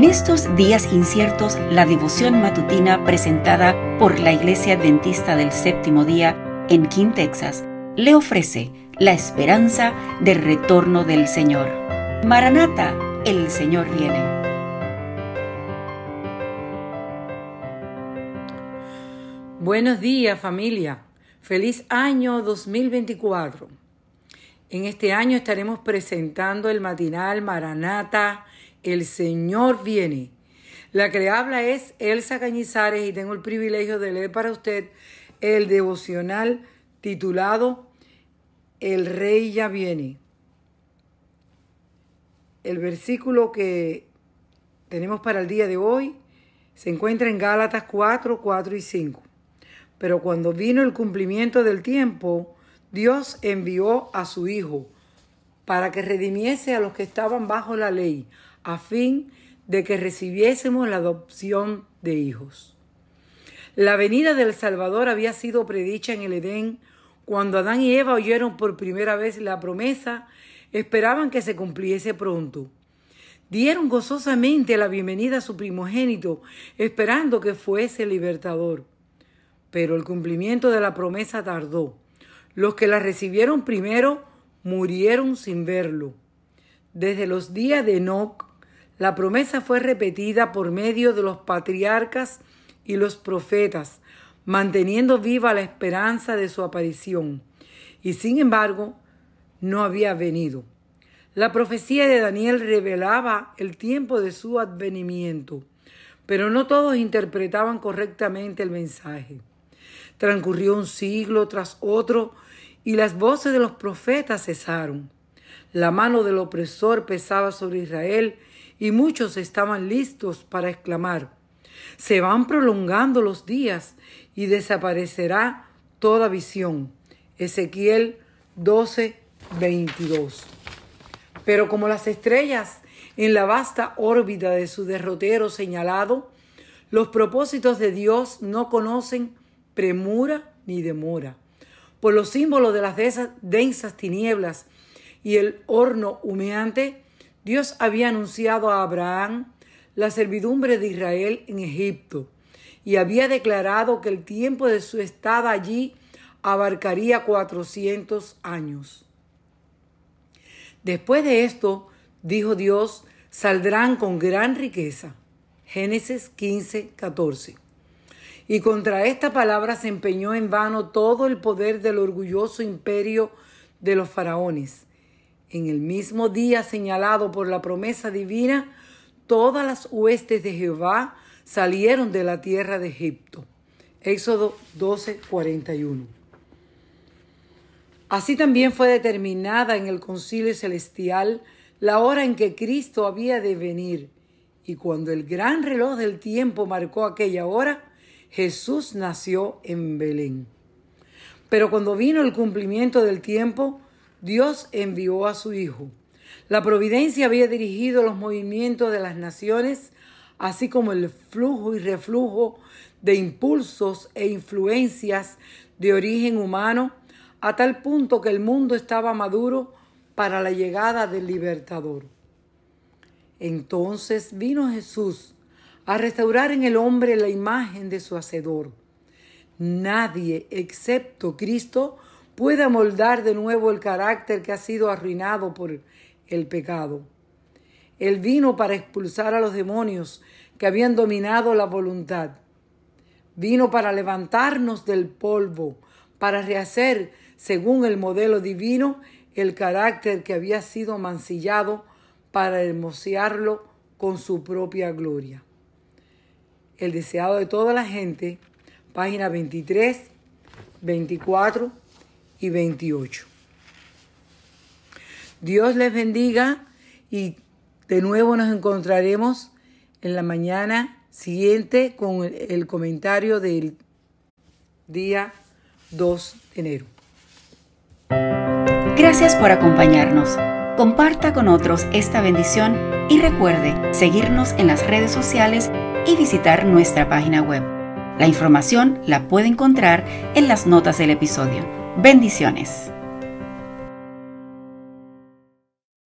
En estos días inciertos, la devoción matutina presentada por la Iglesia Adventista del Séptimo Día en King, Texas, le ofrece la esperanza del retorno del Señor. Maranata, el Señor viene. Buenos días familia, feliz año 2024. En este año estaremos presentando el matinal Maranata, el Señor viene. La que le habla es Elsa Cañizares y tengo el privilegio de leer para usted el devocional titulado El Rey ya viene. El versículo que tenemos para el día de hoy se encuentra en Gálatas 4, 4 y 5. Pero cuando vino el cumplimiento del tiempo, Dios envió a su Hijo para que redimiese a los que estaban bajo la ley, a fin de que recibiésemos la adopción de hijos. La venida del Salvador había sido predicha en el Edén cuando Adán y Eva oyeron por primera vez la promesa, esperaban que se cumpliese pronto. Dieron gozosamente la bienvenida a su primogénito, esperando que fuese libertador. Pero el cumplimiento de la promesa tardó. Los que la recibieron primero murieron sin verlo. Desde los días de Enoch la promesa fue repetida por medio de los patriarcas y los profetas, manteniendo viva la esperanza de su aparición. Y sin embargo, no había venido. La profecía de Daniel revelaba el tiempo de su advenimiento, pero no todos interpretaban correctamente el mensaje. Transcurrió un siglo tras otro y las voces de los profetas cesaron. La mano del opresor pesaba sobre Israel y muchos estaban listos para exclamar, se van prolongando los días y desaparecerá toda visión. Ezequiel 12, 22. Pero como las estrellas en la vasta órbita de su derrotero señalado, los propósitos de Dios no conocen premura ni demora. Por los símbolos de las densas tinieblas y el horno humeante, Dios había anunciado a Abraham la servidumbre de Israel en Egipto y había declarado que el tiempo de su estada allí abarcaría 400 años. Después de esto, dijo Dios, saldrán con gran riqueza. Génesis 15, 14. Y contra esta palabra se empeñó en vano todo el poder del orgulloso imperio de los faraones en el mismo día señalado por la promesa divina, todas las huestes de Jehová salieron de la tierra de Egipto. Éxodo 12, 41. Así también fue determinada en el concilio celestial la hora en que Cristo había de venir, y cuando el gran reloj del tiempo marcó aquella hora, Jesús nació en Belén. Pero cuando vino el cumplimiento del tiempo, Dios envió a su Hijo. La providencia había dirigido los movimientos de las naciones, así como el flujo y reflujo de impulsos e influencias de origen humano, a tal punto que el mundo estaba maduro para la llegada del libertador. Entonces vino Jesús a restaurar en el hombre la imagen de su Hacedor. Nadie excepto Cristo pueda moldar de nuevo el carácter que ha sido arruinado por el pecado. Él vino para expulsar a los demonios que habían dominado la voluntad. Vino para levantarnos del polvo, para rehacer, según el modelo divino, el carácter que había sido mancillado para hermosearlo con su propia gloria. El deseado de toda la gente, página 23, 24 y 28. Dios les bendiga y de nuevo nos encontraremos en la mañana siguiente con el comentario del día 2 de enero. Gracias por acompañarnos. Comparta con otros esta bendición y recuerde seguirnos en las redes sociales y visitar nuestra página web. La información la puede encontrar en las notas del episodio. Bendiciones.